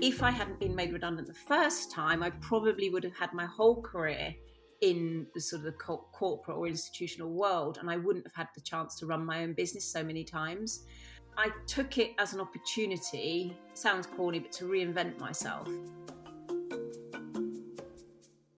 if I hadn't been made redundant the first time, I probably would have had my whole career in the sort of the corporate or institutional world, and I wouldn't have had the chance to run my own business so many times. I took it as an opportunity, sounds corny, but to reinvent myself.